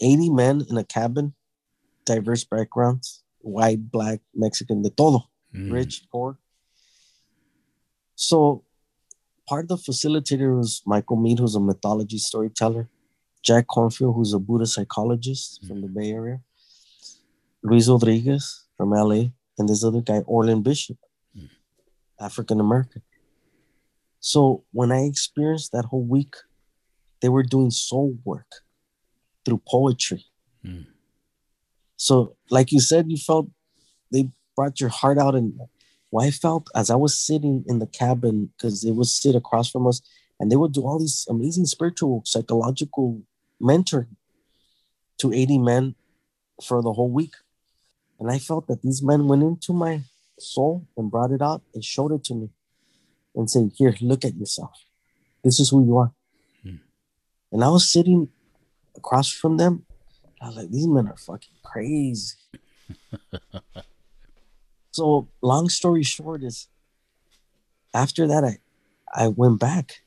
80 men in a cabin, diverse backgrounds, white, black, Mexican, de todo, Mhm. rich, poor. So part of the facilitator was Michael Meade, who's a mythology storyteller, Jack Kornfield, who's a Buddhist psychologist from the Bay Area, Luis Rodriguez from LA, and this other guy, Orland Bishop, Mm. African American. So when I experienced that whole week, they were doing soul work through poetry. Mm. So, like you said, you felt they brought your heart out, and what I felt as I was sitting in the cabin because they would sit across from us, and they would do all these amazing spiritual, psychological mentoring to 80 men for the whole week. And I felt that these men went into my soul and brought it out and showed it to me and said, Here, look at yourself. This is who you are. Hmm. And I was sitting across from them. I was like, These men are fucking crazy. so, long story short, is after that, I, I went back,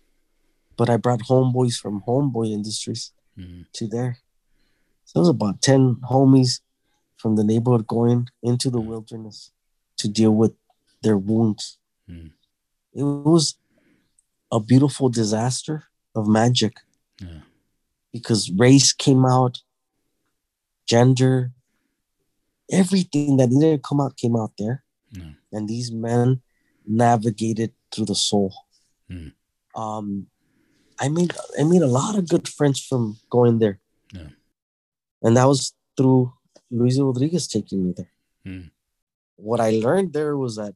but I brought homeboys from Homeboy Industries Mhm. to there. So it was about 10 homies from the neighborhood going into the Mm. wilderness to deal with their wounds. Mm. It was a beautiful disaster of magic Yeah. because race came out, gender, everything that needed to come out came out there. Yeah. And these men navigated through the soul. Mm. Um, I made I made a lot of good friends from going there. Yeah. And that was through Luis Rodriguez taking me there. Mm. What I learned there was that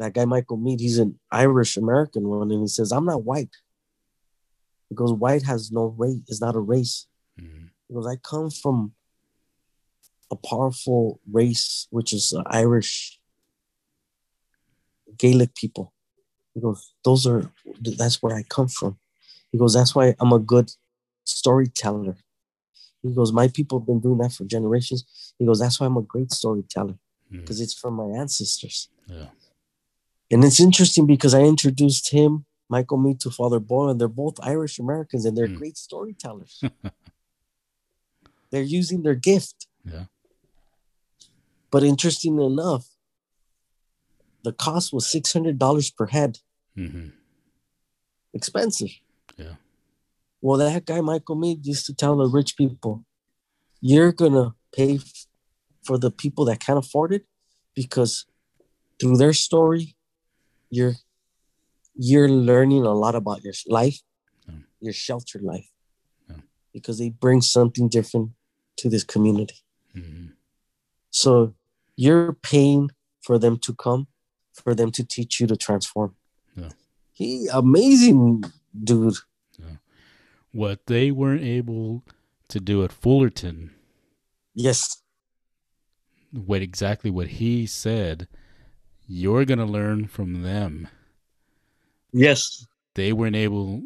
that guy Michael Meade, he's an Irish American one, and he says, I'm not white. Because white has no race, it's not a race. Mhm. Because I come from a powerful race, which is uh, Irish Gaelic people. He goes, those are that's where I come from. He goes, that's why I'm a good storyteller. He goes, my people have been doing that for generations. He goes, that's why I'm a great storyteller because it's from my ancestors. Yeah. And it's interesting because I introduced him, Michael Meade, to Father Boyle, and they're both Irish Americans and they're Mm. great storytellers. they're using their gift. Yeah. But interesting enough, the cost was six hundred dollars per head. Mhm. Expensive. Yeah. Well, that guy Michael Meade used to tell the rich people, "You're gonna pay f- for the people that can't afford it, because through their story, you're you're learning a lot about your life, Yeah. your sheltered life, Yeah. because they bring something different to this community. Mhm. So you're paying for them to come, for them to teach you to transform. Yeah. He amazing dude. What they weren't able to do at Fullerton, Yes. what exactly what he said, you're gonna learn from them. Yes. They weren't able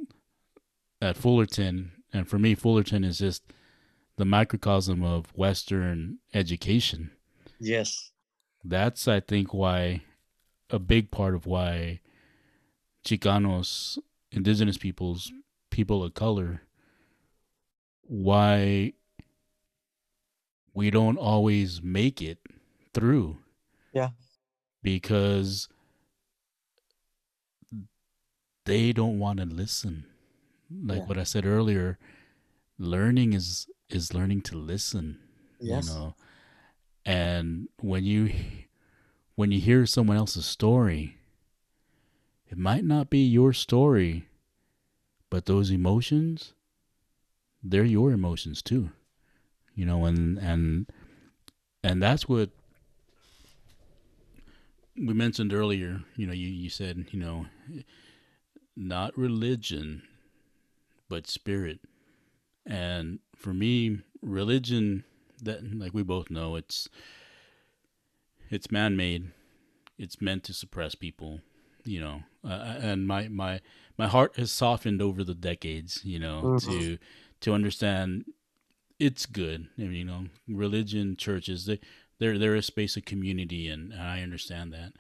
at Fullerton, and for me, Fullerton is just the microcosm of Western education. Yes. That's I think why a big part of why Chicanos, indigenous peoples, people of color, why we don't always make it through. Yeah. Because they don't want to listen. Like Yeah. what I said earlier, learning is is learning to listen. Yes. You know. And when you when you hear someone else's story, it might not be your story, but those emotions, they're your emotions too. You know, and and and that's what we mentioned earlier. You know, you, you said, you know, not religion, but spirit. And for me, religion that like we both know it's it's man-made. It's meant to suppress people, you know. Uh, and my my my heart has softened over the decades, you know, Mhm. to to understand it's good. I mean, you know, religion, churches, they they're they're a space of community and, and I understand that.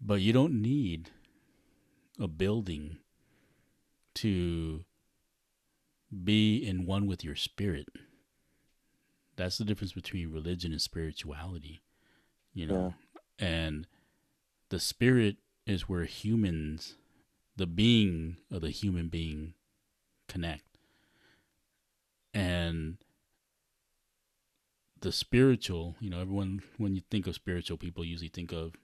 But you don't need a building to be in one with your spirit. That's the difference between religion and spirituality, you know. And the spirit is where humans, the being of the human being, connect. And the spiritual, you know, everyone, when you think of spiritual, people usually think of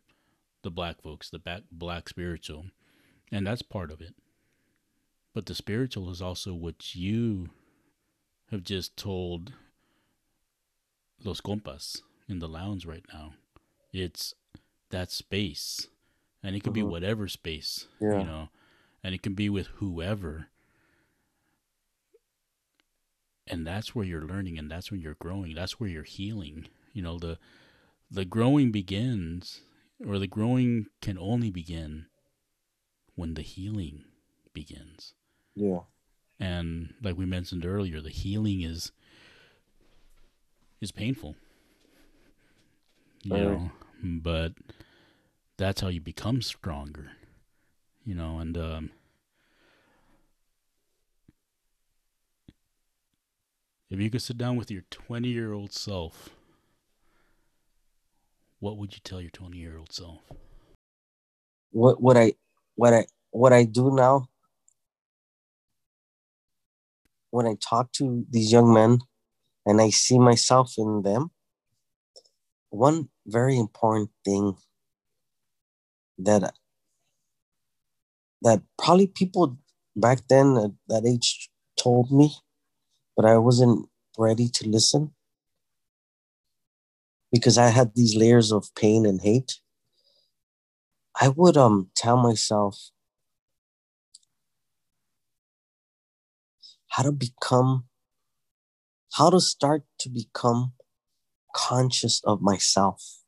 the black folks, the back, black spiritual. And that's part of it. But the spiritual is also what you have just told Los Compas in the lounge right now. It's that space. And it could be Mhm. whatever space, Yeah. you know, and it can be with whoever. And that's where you're learning and that's when you're growing. That's where you're healing. You know, the the growing begins or the growing can only begin when the healing begins. Yeah. And like we mentioned earlier, the healing is is painful. You Very. know, but that's how you become stronger. You know, and um if you could sit down with your 20-year-old self, what would you tell your 20-year-old self? What what I what I what I do now when I talk to these young men and I see myself in them, one very important thing that that probably people back then at that age told me, but I wasn't ready to listen because I had these layers of pain and hate. I would um tell myself how to become how to start to become conscious of myself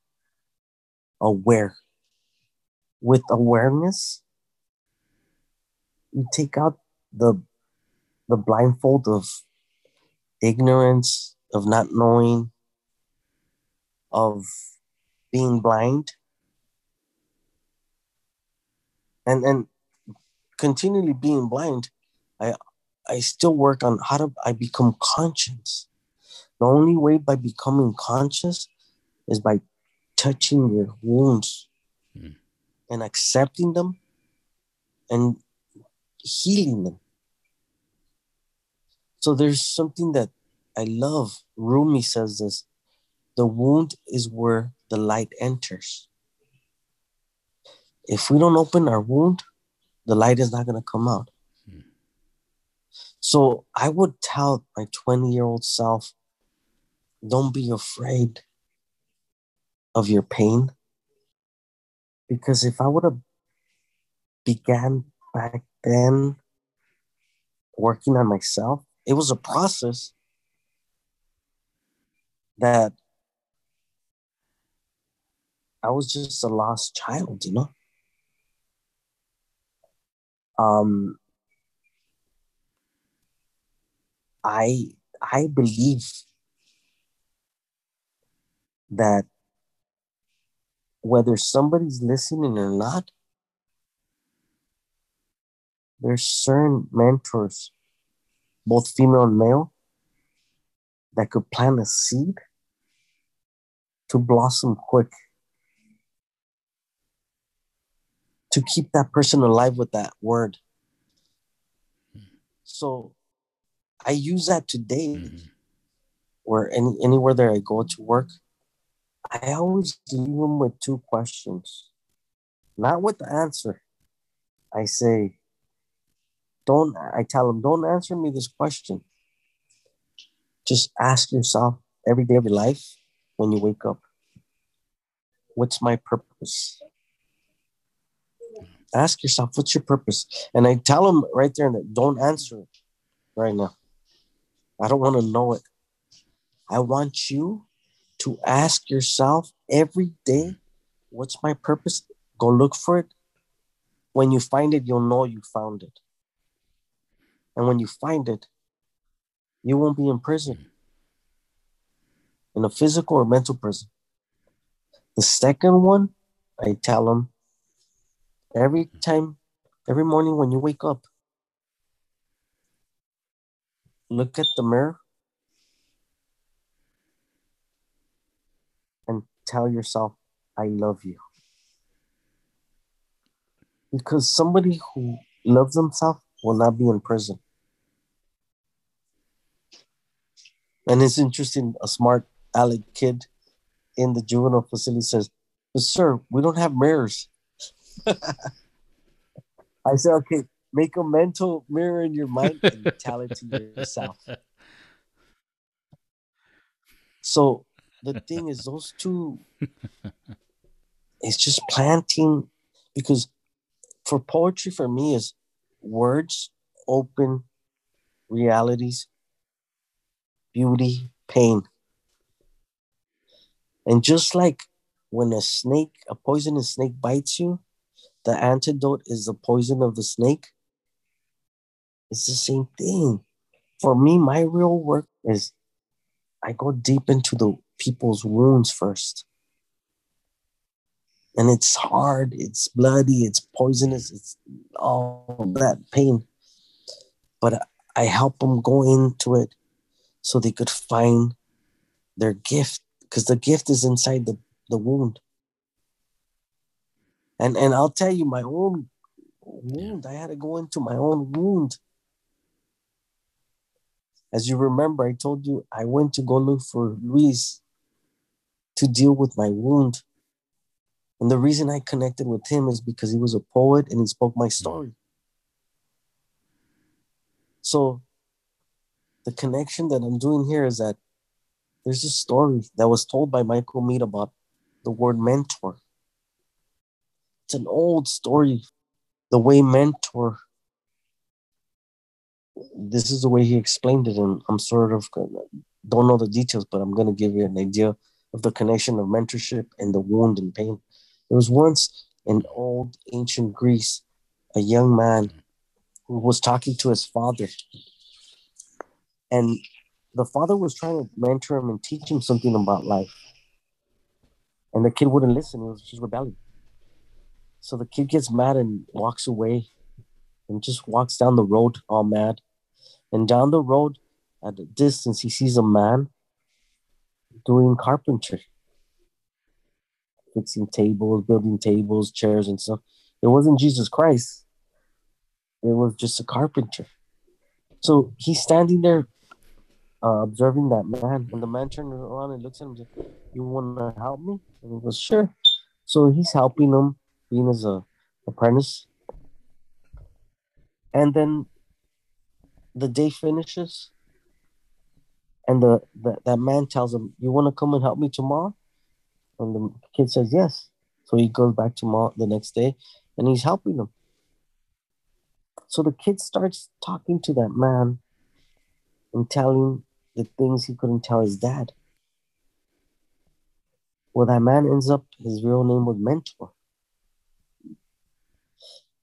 aware with awareness you take out the the blindfold of ignorance of not knowing of being blind. And and continually being blind i i still work on how to i become conscious. The only way by becoming conscious is by touching your wounds Hmm. and accepting them and healing them so there's something that i love. Rumi says this the wound is where the light enters. If we don't open our wound the light is not going to come out. Hmm. so i would tell my 20 year old self don't be afraid of your pain. Because if i would have began back then working on myself it was a process that I was just a lost child, you know. Um, I I believe that whether somebody's listening or not, there's certain mentors, both female and male, that could plant a seed to blossom quick. To keep that person alive with that word. So I use that today Mhm. where any anywhere that I go to work, I always leave them with two questions, not with the answer. I say, don't. I tell them, don't answer me this question. Just ask yourself every day of your life when you wake up, what's my purpose? Ask yourself, what's your purpose? And I tell them right there, that don't answer it right now. I don't want to know it. I want you to ask yourself every day, what's my purpose? Go look for it. When you find it, you'll know you found it. And when you find it, you won't be in prison, in a physical or mental prison. The second one, I tell them every time, every morning when you wake up, look at the mirror and tell yourself, I love you. Because somebody who loves themselves will not be in prison. And it's interesting, a smart aleck kid in the juvenile facility says, but sir, we don't have mirrors. I said, okay, make a mental mirror in your mind and tell it to yourself. So the thing is, those two, it's just planting because for poetry, for me, is words open realities, beauty, pain. And just like when a snake, a poisonous snake bites you, the antidote is the poison of the snake. It's the same thing. For me, my real work is I go deep into the people's wounds first. And it's hard, it's bloody, it's poisonous, it's all that pain. But I help them go into it so they could find their gift because the gift is inside the, the wound. And and I'll tell you my own wound. I had to go into my own wound. As you remember, I told you I went to go look for Luis to deal with my wound. And the reason I connected with him is because he was a poet and he spoke my story. So the connection that I'm doing here is that there's a story that was told by Michael Meade about the word mentor. It's an old story. The way mentor, this is the way he explained it, and I'm sort of don't know the details, but I'm going to give you an idea of the connection of mentorship and the wound and pain. There was once in old ancient Greece a young man who was talking to his father, and the father was trying to mentor him and teach him something about life. And the kid wouldn't listen, it was just rebellion. So the kid gets mad and walks away and just walks down the road all mad. And down the road, at a distance, he sees a man doing carpentry, fixing tables, building tables, chairs, and stuff. It wasn't Jesus Christ, it was just a carpenter. So he's standing there uh, observing that man. And the man turned around and looks at him and said, You want to help me? And he goes, Sure. So he's helping him, being as a apprentice. And then the day finishes, and the, the that man tells him, "You want to come and help me tomorrow?" And the kid says, "Yes." So he goes back tomorrow the next day, and he's helping him. So the kid starts talking to that man and telling the things he couldn't tell his dad. Well, that man ends up, his real name was Mentor.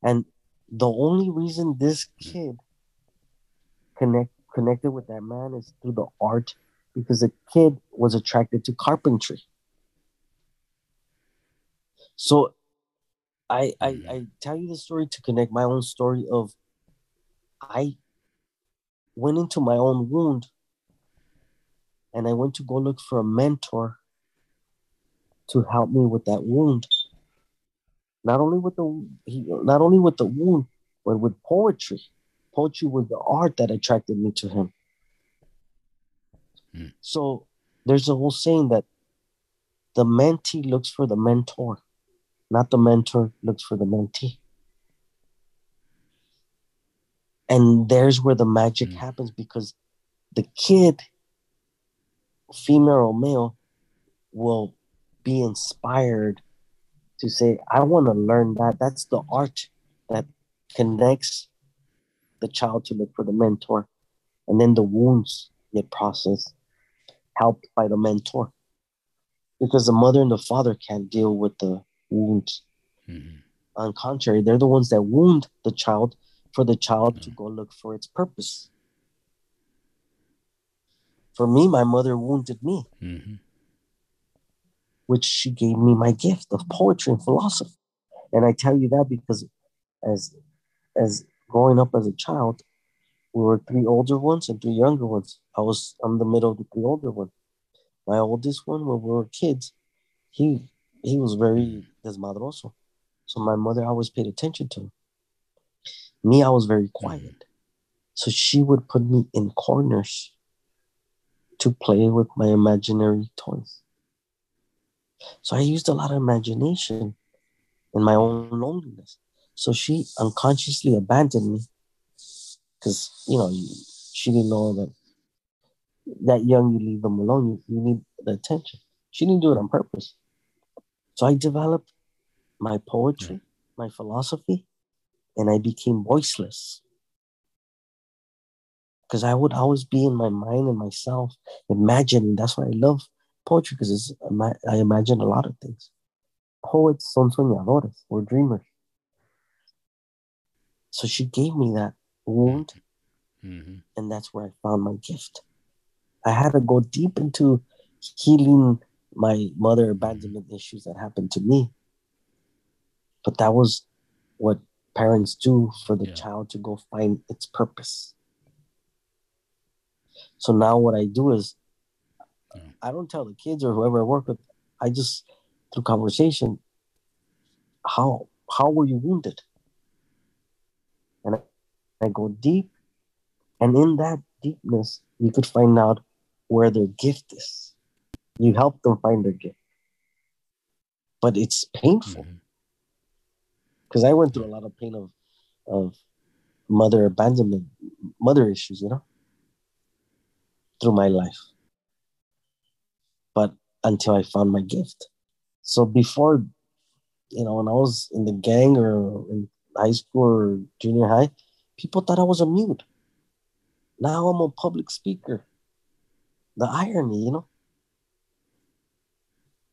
And the only reason this kid connect connected with that man is through the art because the kid was attracted to carpentry. So I I, mm. I tell you the story to connect my own story of I went into my own wound and I went to go look for a mentor to help me with that wound. Not only with the not only with the wound, but with poetry. Poetry was the art that attracted me to him. Hmm. So there's a whole saying that the mentee looks for the mentor, not the mentor looks for the mentee. And there's where the magic Hmm. happens because the kid, female or male, will be inspired to say, I want to learn that. That's the art that connects the child to look for the mentor. And then the wounds get processed, helped by the mentor. Because the mother and the father can't deal with the wounds. Mhm. On contrary, they're the ones that wound the child for the child to go look for its purpose. For me, my mother wounded me Mhm. which she gave me my gift of poetry and philosophy. And I tell you that because as as growing up as a child, we were three older ones and three younger ones. I was I'm the middle of the three older ones. My oldest one, when we were kids, he he was very desmadroso. So my mother always paid attention to him. Me, I was very quiet. So she would put me in corners to play with my imaginary toys. So I used a lot of imagination in my own loneliness. So she unconsciously abandoned me because, you know, she didn't know that that young you leave them alone. You, you need the attention. She didn't do it on purpose. So I developed my poetry, my philosophy, and I became voiceless. Because I would always be in my mind and myself, imagining. That's why I love poetry because I imagine a lot of things. Poets son soñadores, we're dreamers. So she gave me that wound, Mhm. and that's where I found my gift. I had to go deep into healing my mother abandonment issues that happened to me. But that was what parents do for the Yeah. child to go find its purpose. So now what I do is I don't tell the kids or whoever I work with, I just through conversation, how how were you wounded? And I, go deep, and in that deepness, you could find out where their gift is. You help them find their gift. But it's painful mm-hmm. because I went through a lot of pain of of mother abandonment, mother issues, you know, through my life. But until I found my gift. So before, you know, when I was in the gang or in high school or junior high, people thought I was a mute. Now I'm a public speaker. The irony, you know,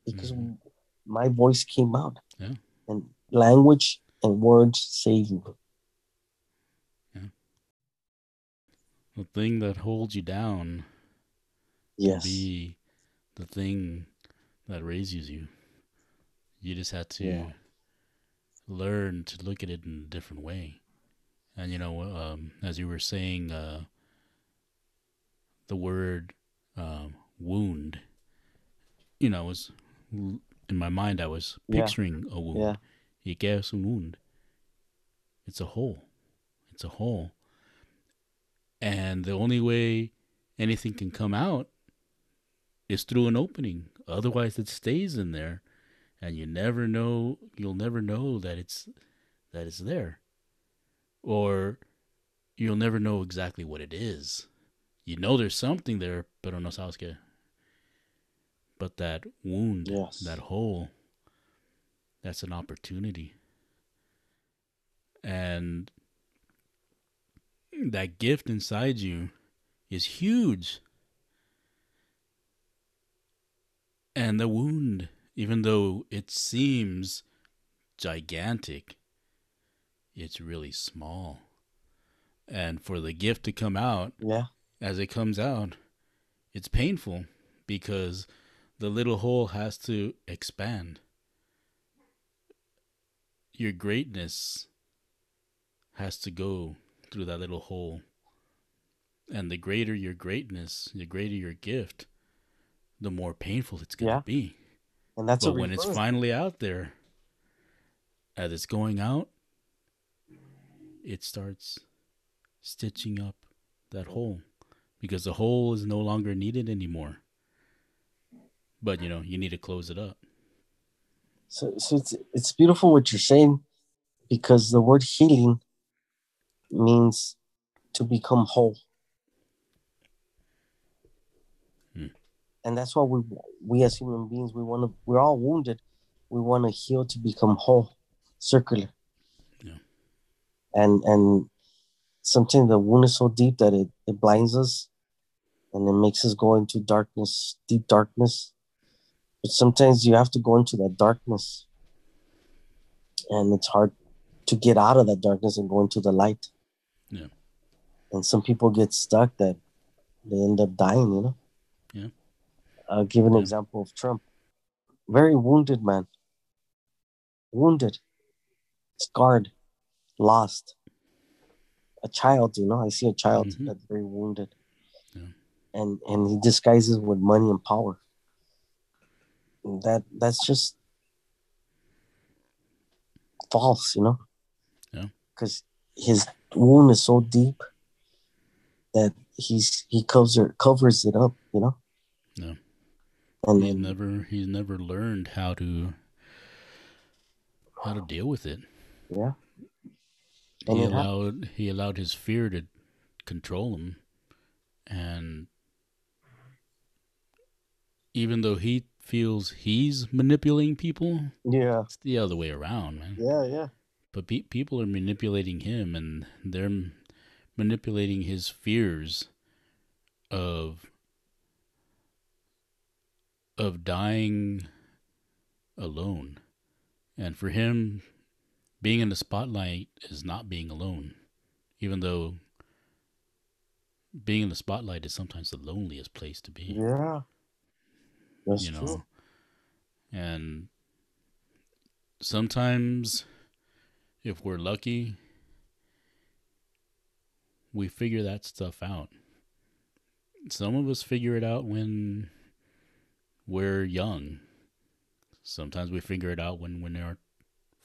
because Mhm. my voice came out, Yeah. and language and words save me. The thing that holds you down Yes. be the thing that raises you. You just have to Yeah. learn to look at it in a different way. And you know, um, as you were saying, uh, the word um, wound, you know, was in my mind. I was Yeah. picturing a wound. Yeah. Que es un wound? It's a hole. It's a hole. And the only way anything can come out is through an opening. Otherwise, it stays in there, and you never know. You'll never know that it's that it's there, or you'll never know exactly what it is. You know there's something there, pero no sabes qué. But that wound, Yes. that hole, that's an opportunity. And that gift inside you is huge. And the wound even though it seems gigantic, it's really small. And for the gift to come out Yeah. as it comes out, it's painful because the little hole has to expand. Your greatness has to go through that little hole. And the greater your greatness, the greater your gift, the more painful it's going to Yeah. be. And that's but when it's finally out there, as it's going out, it starts stitching up that hole because the hole is no longer needed anymore. But you know, you need to close it up. So, so it's it's beautiful what you're saying, because the word healing means to become whole. And that's why we we as human beings we want to we're all wounded. We want to heal to become whole, circular. Yeah. And and sometimes the wound is so deep that it, it blinds us and it makes us go into darkness, deep darkness. But sometimes you have to go into that darkness and it's hard to get out of that darkness and go into the light. Yeah. And some people get stuck that they end up dying, you know? I'll give an example of Trump. Very wounded man. Wounded, scarred, lost. A child, you know, I see a child Mhm. that's very wounded. Yeah. And and he disguises with money and power. And that that's just false, you know? Yeah. Because his wound is so deep that he's he covers covers it up, you know? Yeah. And He's never he's never learned how to how to deal with it. yeah. And he allowed he allowed his fear to control him and even though he feels he's manipulating people Yeah. it's the other way around man Yeah, yeah. but pe- people are manipulating him and they're manipulating his fears of of dying alone and for him being in the spotlight is not being alone even though being in the spotlight is sometimes the loneliest place to be Yeah. That's you know true. and sometimes if we're lucky we figure that stuff out some of us figure it out when we're young sometimes we figure it out when when our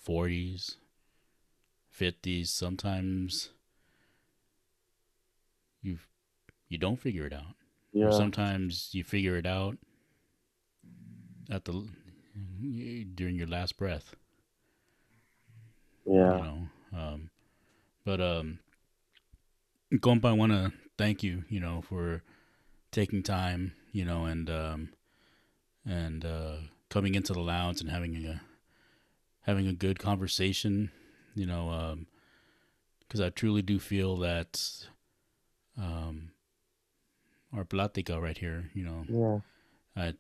40s 50s sometimes you you don't figure it out Yeah. or sometimes you figure it out at the during your last breath. yeah. You know, um, but um, compa, I want to thank you. You know, for taking time. You know, and um, and uh, coming into the lounge and having a having a good conversation. You know, because I truly do feel that um, our plática right here. You know, Yeah. I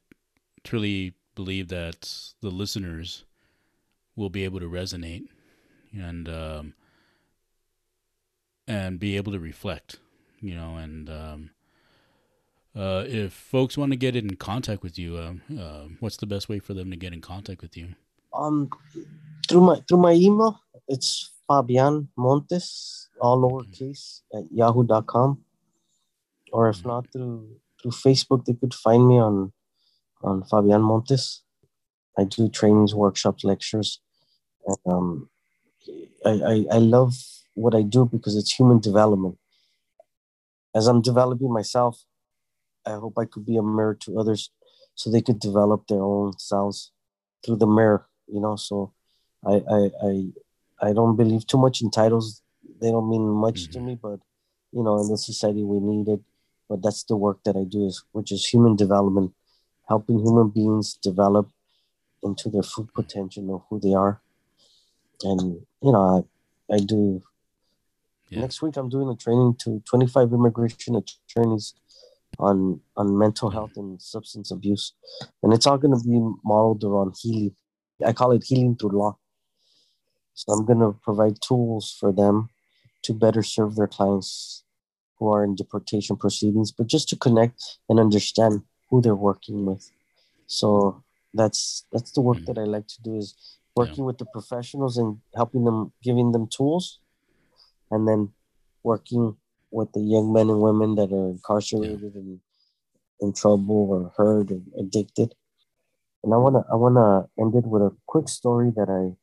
truly believe that the listeners will be able to resonate and um, and be able to reflect, you know. And um, uh, if folks want to get in contact with you, uh, uh, what's the best way for them to get in contact with you? Um through my through my email, it's Fabian Montes, all lowercase at yahoo.com. Or if not through through Facebook, they could find me on on Fabian Montes. I do trainings, workshops, lectures. And, um, I, I, I love what I do because it's human development. As I'm developing myself, I hope I could be a mirror to others so they could develop their own selves through the mirror, you know. So I I I, I don't believe too much in titles. They don't mean much to Mhm. me, but you know, in the society we need it. But that's the work that I do is which is human development, helping human beings develop into their full potential of who they are. And you know, I, I do Yeah. next week I'm doing a training to 25 immigration attorneys on on mental health and substance abuse, and it's all going to be modeled around healing. I call it healing through law. So I'm going to provide tools for them to better serve their clients who are in deportation proceedings, but just to connect and understand who they're working with. So that's that's the work Mm. that I like to do is working with the professionals and helping them, giving them tools, and then working with the young men and women that are incarcerated and in trouble or hurt or addicted. And I wanna I wanna end it with a quick story that I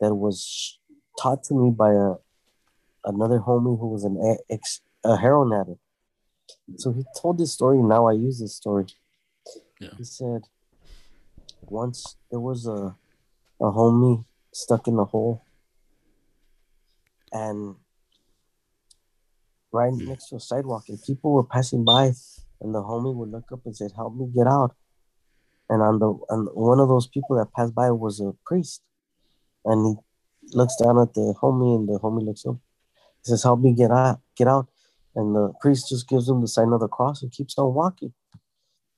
that was taught to me by a another homie who was an ex a heroin addict. So he told this story. Now I use this story. Yeah. He said once there was a a homie stuck in a hole, and right Hmm. next to a sidewalk, and people were passing by, and the homie would look up and said, "Help me get out." And on the and one of those people that passed by was a priest, and he looks down at the homie, and the homie looks up. He says, "Help me get out, get out." And the priest just gives him the sign of the cross and keeps on walking.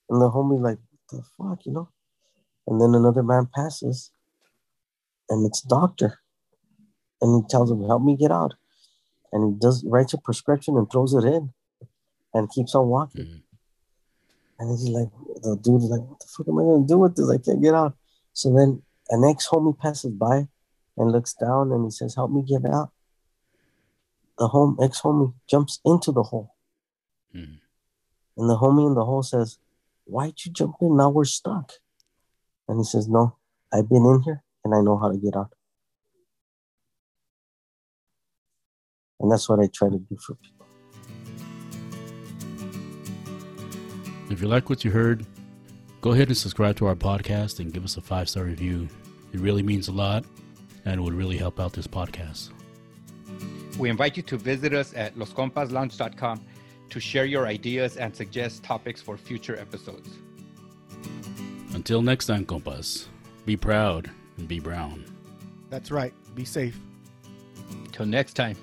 And the homie like, "What the fuck, you know?" And then another man passes, and it's doctor, and he tells him, "Help me get out." And he does writes a prescription and throws it in, and keeps on walking. Mhm. And he's like, the dude's like, what the fuck am I gonna do with this? I can't get out. So then an ex homie passes by and looks down and he says, Help me get out. The home ex homie jumps into the hole. Mhm. And the homie in the hole says, Why'd you jump in? Now we're stuck. And he says, No, I've been in here and I know how to get out. And that's what I try to do for people. If you like what you heard, go ahead and subscribe to our podcast and give us a five star review. It really means a lot and it would really help out this podcast. We invite you to visit us at loscompaslounge.com to share your ideas and suggest topics for future episodes. Until next time, compas, be proud and be brown. That's right. Be safe. Till next time.